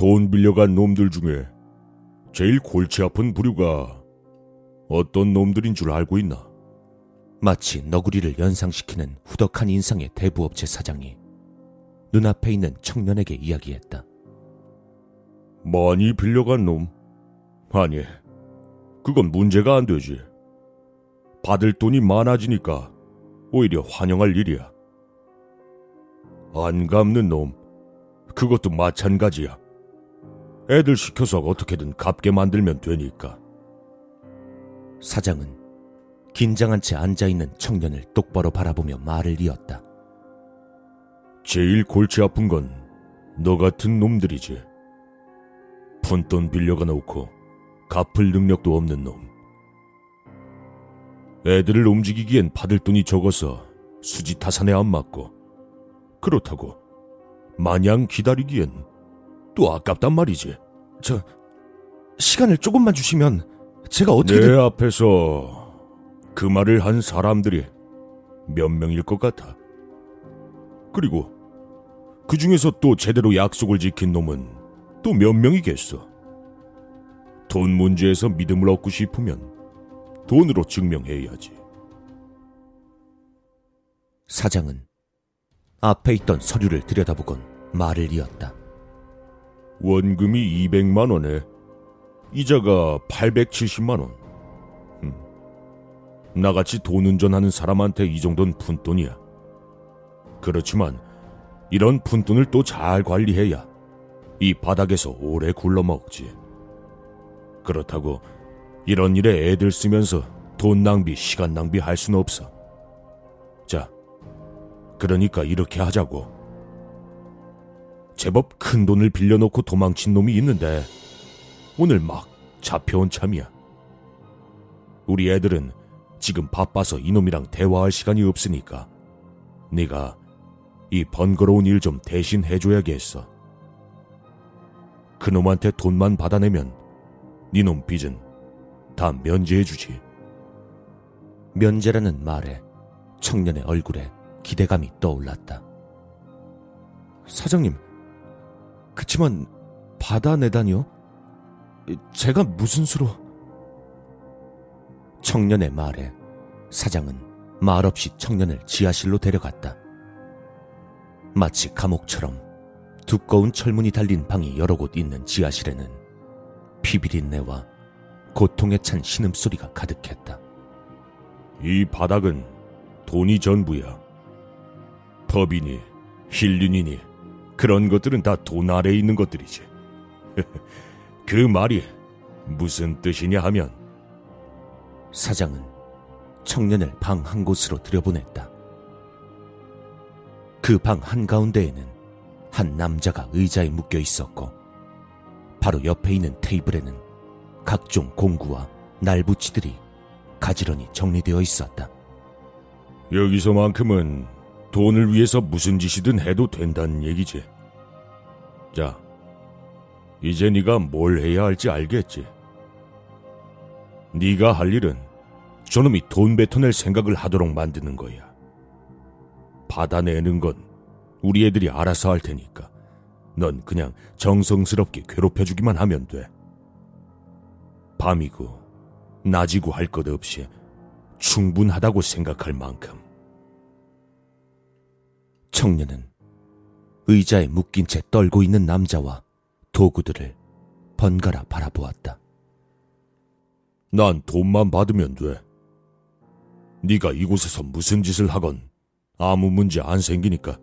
돈 빌려간 놈들 중에 제일 골치 아픈 부류가 어떤 놈들인 줄 알고 있나? 마치 너구리를 연상시키는 후덕한 인상의 대부업체 사장이 눈앞에 있는 청년에게 이야기했다. 많이 빌려간 놈? 아니, 그건 문제가 안 되지. 받을 돈이 많아지니까 오히려 환영할 일이야. 안 갚는 놈, 그것도 마찬가지야. 애들 시켜서 어떻게든 갚게 만들면 되니까. 사장은 긴장한 채 앉아있는 청년을 똑바로 바라보며 말을 이었다. 제일 골치 아픈 건 너 같은 놈들이지. 푼돈 빌려가 놓고 갚을 능력도 없는 놈. 애들을 움직이기엔 받을 돈이 적어서 수지 타산에 안 맞고 그렇다고 마냥 기다리기엔 또 아깝단 말이지. 저 시간을 조금만 주시면 제가 어떻게든 내 앞에서 그 말을 한 사람들이 몇 명일 것 같아. 그리고 그 중에서 또 제대로 약속을 지킨 놈은 또 몇 명이겠어. 돈 문제에서 믿음을 얻고 싶으면 돈으로 증명해야지. 사장은 앞에 있던 서류를 들여다보곤 말을 이었다. 원금이 200만 원에 이자가 870만 원. 음. 나같이 돈 운전하는 사람한테 이 정도는 푼돈이야. 그렇지만 이런 푼돈을 또 잘 관리해야 이 바닥에서 오래 굴러먹지. 그렇다고 이런 일에 애들 쓰면서 돈 낭비, 시간 낭비 할 수는 없어. 자, 그러니까 이렇게 하자고. 제법 큰 돈을 빌려놓고 도망친 놈이 있는데 오늘 막 잡혀온 참이야. 우리 애들은 지금 바빠서 이놈이랑 대화할 시간이 없으니까 네가 이 번거로운 일 좀 대신 해줘야겠어. 그놈한테 돈만 받아내면 니놈 빚은 다 면제해주지. 면제라는 말에 청년의 얼굴에 기대감이 떠올랐다. 사장님, 그치만 받아내다니요? 제가 무슨 수로... 청년의 말에 사장은 말없이 청년을 지하실로 데려갔다. 마치 감옥처럼 두꺼운 철문이 달린 방이 여러 곳 있는 지하실에는 피비린내와 고통에 찬 신음소리가 가득했다. 이 바닥은 돈이 전부야. 법이니, 힐륜이니, 그런 것들은 다 돈 아래에 있는 것들이지. 그 말이 무슨 뜻이냐 하면 사장은 청년을 방 한 곳으로 들여보냈다. 그 방 한가운데에는 한 남자가 의자에 묶여 있었고 바로 옆에 있는 테이블에는 각종 공구와 날붙이들이 가지런히 정리되어 있었다. 여기서만큼은 돈을 위해서 무슨 짓이든 해도 된다는 얘기지. 자, 이제 네가 뭘 해야 할지 알겠지. 네가 할 일은 저놈이 돈 뱉어낼 생각을 하도록 만드는 거야. 받아내는 건 우리 애들이 알아서 할 테니까 넌 그냥 정성스럽게 괴롭혀주기만 하면 돼. 밤이고 낮이고 할 것 없이 충분하다고 생각할 만큼. 청년은 의자에 묶인 채 떨고 있는 남자와 도구들을 번갈아 바라보았다. 난 돈만 받으면 돼. 네가 이곳에서 무슨 짓을 하건 아무 문제 안 생기니까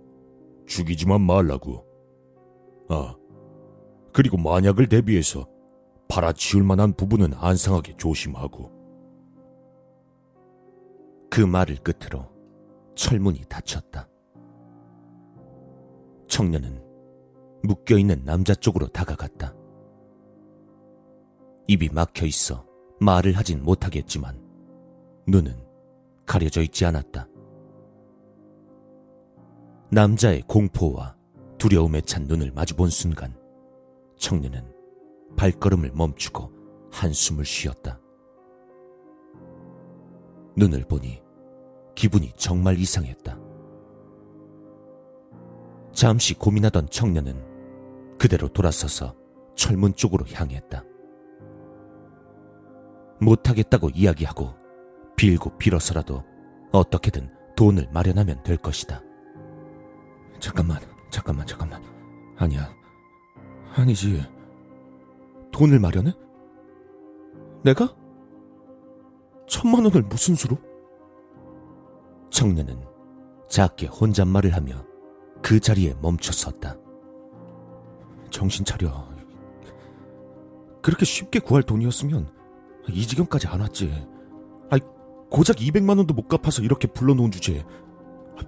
죽이지만 말라고. 아, 그리고 만약을 대비해서 팔아치울 만한 부분은 안 상하게 조심하고. 그 말을 끝으로 철문이 닫혔다. 청년은 묶여있는 남자 쪽으로 다가갔다. 입이 막혀 있어 말을 하진 못하겠지만 눈은 가려져 있지 않았다. 남자의 공포와 두려움에 찬 눈을 마주본 순간 청년은 발걸음을 멈추고 한숨을 쉬었다. 눈을 보니 기분이 정말 이상했다. 잠시 고민하던 청년은 그대로 돌아서서 철문 쪽으로 향했다. 못하겠다고 이야기하고 빌고 빌어서라도 어떻게든 돈을 마련하면 될 것이다. 잠깐만, 잠깐만, 잠깐만. 아니야. 아니지. 돈을 마련해? 내가? 천만 원을 무슨 수로? 청년은 작게 혼잣말을 하며 그 자리에 멈춰 섰다. 정신 차려. 그렇게 쉽게 구할 돈이었으면 이 지경까지 안 왔지. 아이, 고작 200만 원도 못 갚아서 이렇게 불러놓은 주제에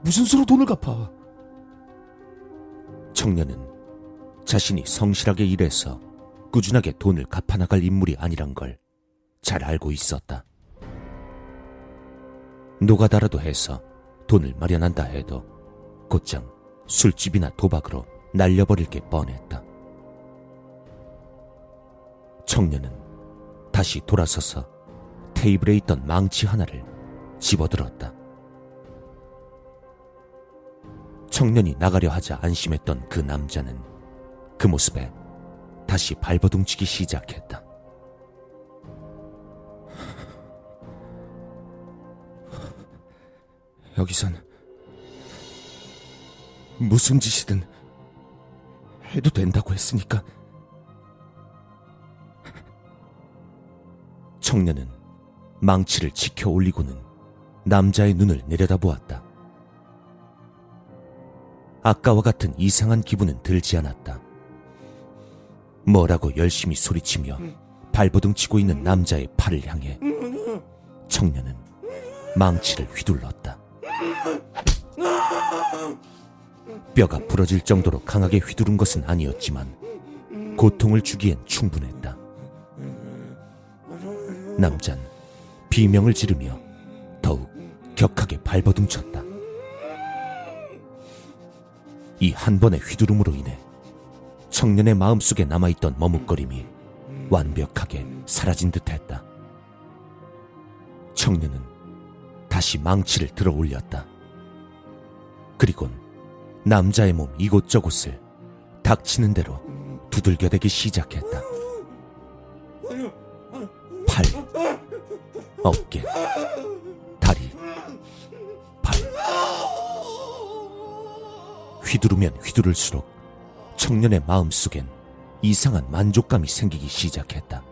무슨 수로 돈을 갚아? 청년은 자신이 성실하게 일해서 꾸준하게 돈을 갚아나갈 인물이 아니란 걸 잘 알고 있었다. 노가다라도 해서 돈을 마련한다 해도 곧장 술집이나 도박으로 날려버릴 게 뻔했다. 청년은 다시 돌아서서 테이블에 있던 망치 하나를 집어들었다. 청년이 나가려 하자 안심했던 그 남자는 그 모습에 다시 발버둥치기 시작했다. 여기선 무슨 짓이든 해도 된다고 했으니까. 청년은 망치를 지켜 올리고는 남자의 눈을 내려다보았다. 아까와 같은 이상한 기분은 들지 않았다. 뭐라고 열심히 소리치며 발버둥 치고 있는 남자의 팔을 향해 청년은 망치를 휘둘렀다. 뼈가 부러질 정도로 강하게 휘두른 것은 아니었지만 고통을 주기엔 충분했다. 남잔 비명을 지르며 더욱 격하게 발버둥 쳤다. 이 한 번의 휘두름으로 인해 청년의 마음속에 남아있던 머뭇거림이 완벽하게 사라진 듯 했다. 청년은 다시 망치를 들어 올렸다. 그리곤 남자의 몸 이곳저곳을 닥치는 대로 두들겨대기 시작했다. 팔, 어깨, 다리, 발. 휘두르면 휘두를수록 청년의 마음 속엔 이상한 만족감이 생기기 시작했다.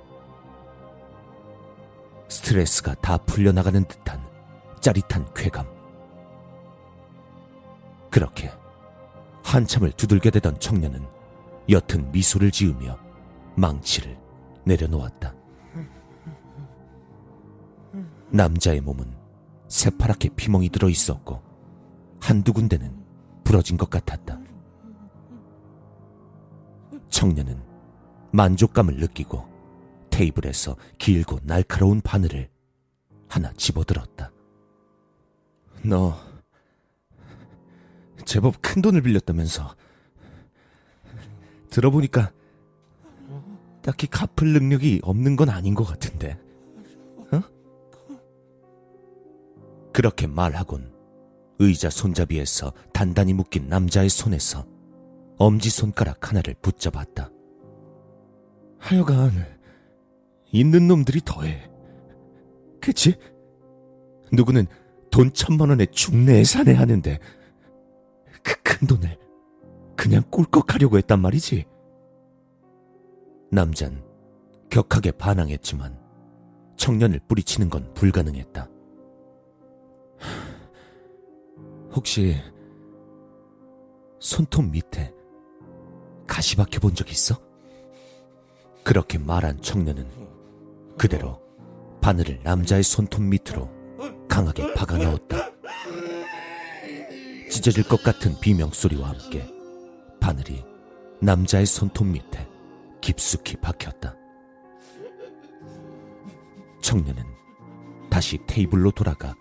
스트레스가 다 풀려나가는 듯한 짜릿한 쾌감. 그렇게 한참을 두들겨대던 청년은 옅은 미소를 지으며 망치를 내려놓았다. 남자의 몸은 새파랗게 피멍이 들어 있었고 한두 군데는 부러진 것 같았다. 청년은 만족감을 느끼고 테이블에서 길고 날카로운 바늘을 하나 집어들었다. 너 제법 큰 돈을 빌렸다면서 들어보니까 딱히 갚을 능력이 없는 건 아닌 것 같은데. 어? 그렇게 말하곤 의자 손잡이에서 단단히 묶인 남자의 손에서 엄지손가락 하나를 붙잡았다. 하여간 있는 놈들이 더해. 그치? 누구는 돈 천만 원에 중내에 사내 하는데 그 큰 돈을 그냥 꿀꺽하려고 했단 말이지. 남잔 격하게 반항했지만 청년을 뿌리치는 건 불가능했다. 혹시 손톱 밑에 가시 박혀 본 적 있어? 그렇게 말한 청년은 그대로 바늘을 남자의 손톱 밑으로 강하게 박아 넣었다. 찢어질 것 같은 비명소리와 함께 바늘이 남자의 손톱 밑에 깊숙이 박혔다. 청년은 다시 테이블로 돌아가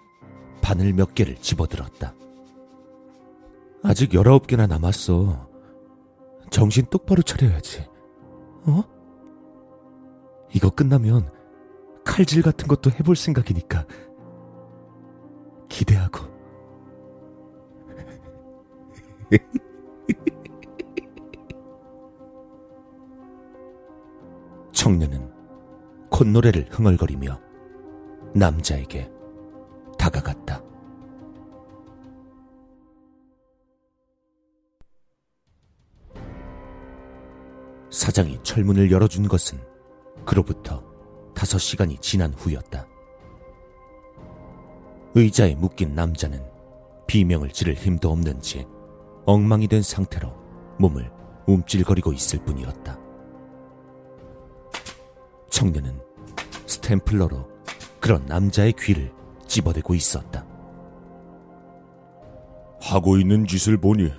바늘 몇 개를 집어들었다. 아직 열아홉 개나 남았어. 정신 똑바로 차려야지. 어? 이거 끝나면 칼질 같은 것도 해볼 생각이니까 기대하고. 청년은 콧노래를 흥얼거리며 남자에게 다가갔다. 사장이 철문을 열어준 것은 그로부터 다섯 시간이 지난 후였다. 의자에 묶인 남자는 비명을 지를 힘도 없는 채 엉망이 된 상태로 몸을 움찔거리고 있을 뿐이었다. 청년은 스탬플러로 그런 남자의 귀를 집어대고 있었다. 하고 있는 짓을 보니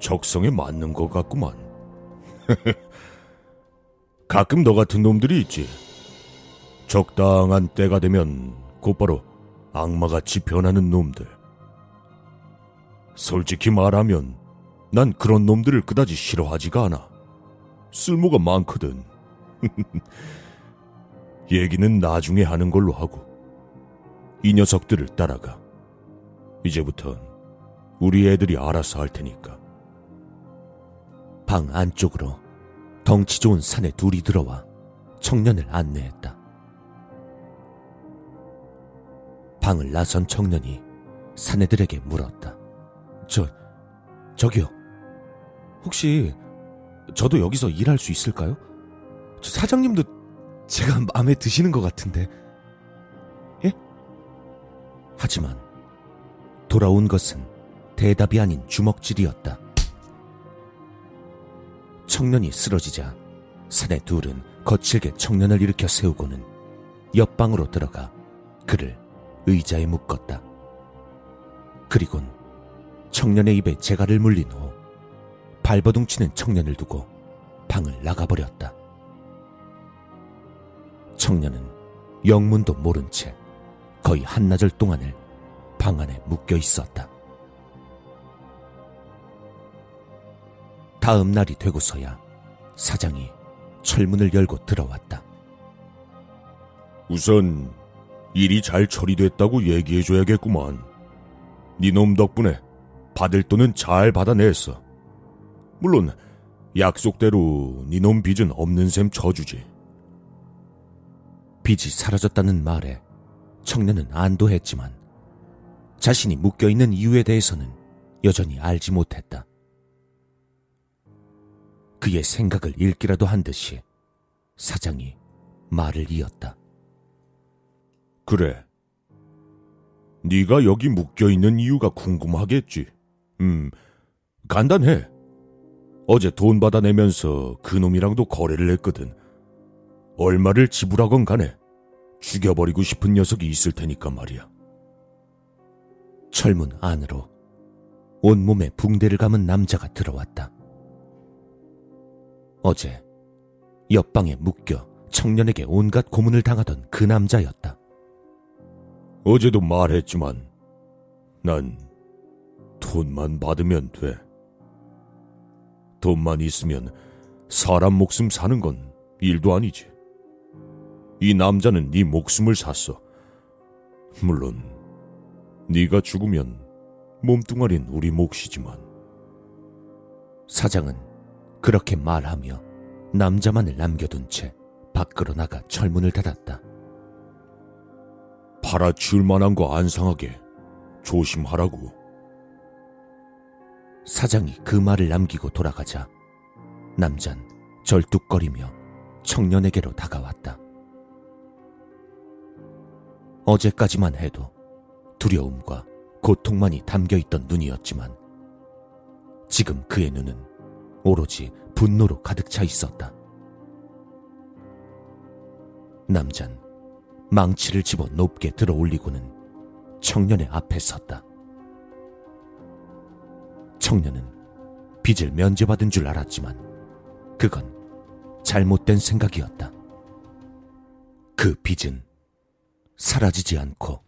적성에 맞는 것 같구만. 가끔 너 같은 놈들이 있지. 적당한 때가 되면 곧바로 악마같이 변하는 놈들. 솔직히 말하면 난 그런 놈들을 그다지 싫어하지가 않아. 쓸모가 많거든. 얘기는 나중에 하는 걸로 하고 이 녀석들을 따라가. 이제부턴 우리 애들이 알아서 할 테니까. 방 안쪽으로 덩치 좋은 사내 둘이 들어와 청년을 안내했다. 방을 나선 청년이 사내들에게 물었다. 저, 저기요. 혹시 저도 여기서 일할 수 있을까요? 사장님도 제가 마음에 드시는 것 같은데. 예? 하지만 돌아온 것은 대답이 아닌 주먹질이었다. 청년이 쓰러지자 사내 둘은 거칠게 청년을 일으켜 세우고는 옆방으로 들어가 그를 의자에 묶었다. 그리곤 청년의 입에 재갈을 물린 후 발버둥치는 청년을 두고 방을 나가버렸다. 청년은 영문도 모른 채 거의 한나절 동안을 방 안에 묶여 있었다. 다음 날이 되고서야 사장이 철문을 열고 들어왔다. 우선 일이 잘 처리됐다고 얘기해줘야겠구만. 니놈 덕분에 받을 돈은 잘 받아냈어. 물론 약속대로 니놈 빚은 없는 셈 쳐주지. 빚이 사라졌다는 말에 청년은 안도했지만 자신이 묶여있는 이유에 대해서는 여전히 알지 못했다. 그의 생각을 읽기라도 한 듯이 사장이 말을 이었다. 그래. 네가 여기 묶여 있는 이유가 궁금하겠지. 음, 간단해. 어제 돈 받아내면서 그놈이랑도 거래를 했거든. 얼마를 지불하건 간에 죽여버리고 싶은 녀석이 있을 테니까 말이야. 철문 안으로 온몸에 붕대를 감은 남자가 들어왔다. 어제 옆방에 묶여 청년에게 온갖 고문을 당하던 그 남자였다. 어제도 말했지만 난 돈만 받으면 돼. 돈만 있으면 사람 목숨 사는 건 일도 아니지. 이 남자는 네 목숨을 샀어. 물론 네가 죽으면 몸뚱아린 우리 몫이지만. 사장은 그렇게 말하며 남자만을 남겨둔 채 밖으로 나가 철문을 닫았다. 팔아치울 만한 거 안 상하게 조심하라고. 사장이 그 말을 남기고 돌아가자 남잔 절뚝거리며 청년에게로 다가왔다. 어제까지만 해도 두려움과 고통만이 담겨 있던 눈이었지만 지금 그의 눈은 오로지 분노로 가득 차 있었다. 남잔 망치를 집어 높게 들어 올리고는 청년의 앞에 섰다. 청년은 빚을 면제받은 줄 알았지만 그건 잘못된 생각이었다. 그 빚은 사라지지 않고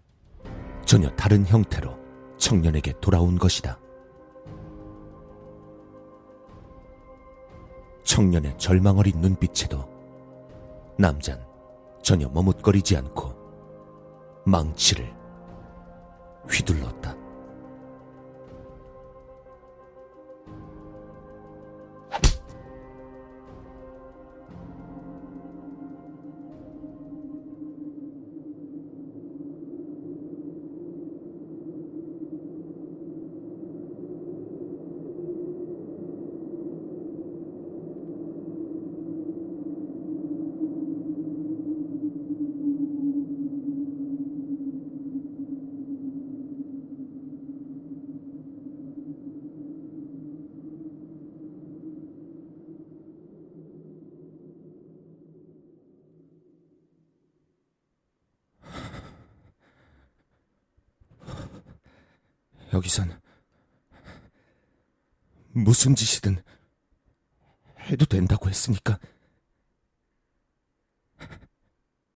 전혀 다른 형태로 청년에게 돌아온 것이다. 청년의 절망 어린 눈빛에도 남잔 전혀 머뭇거리지 않고 망치를 휘둘렀다. 여기선 무슨 짓이든 해도 된다고 했으니까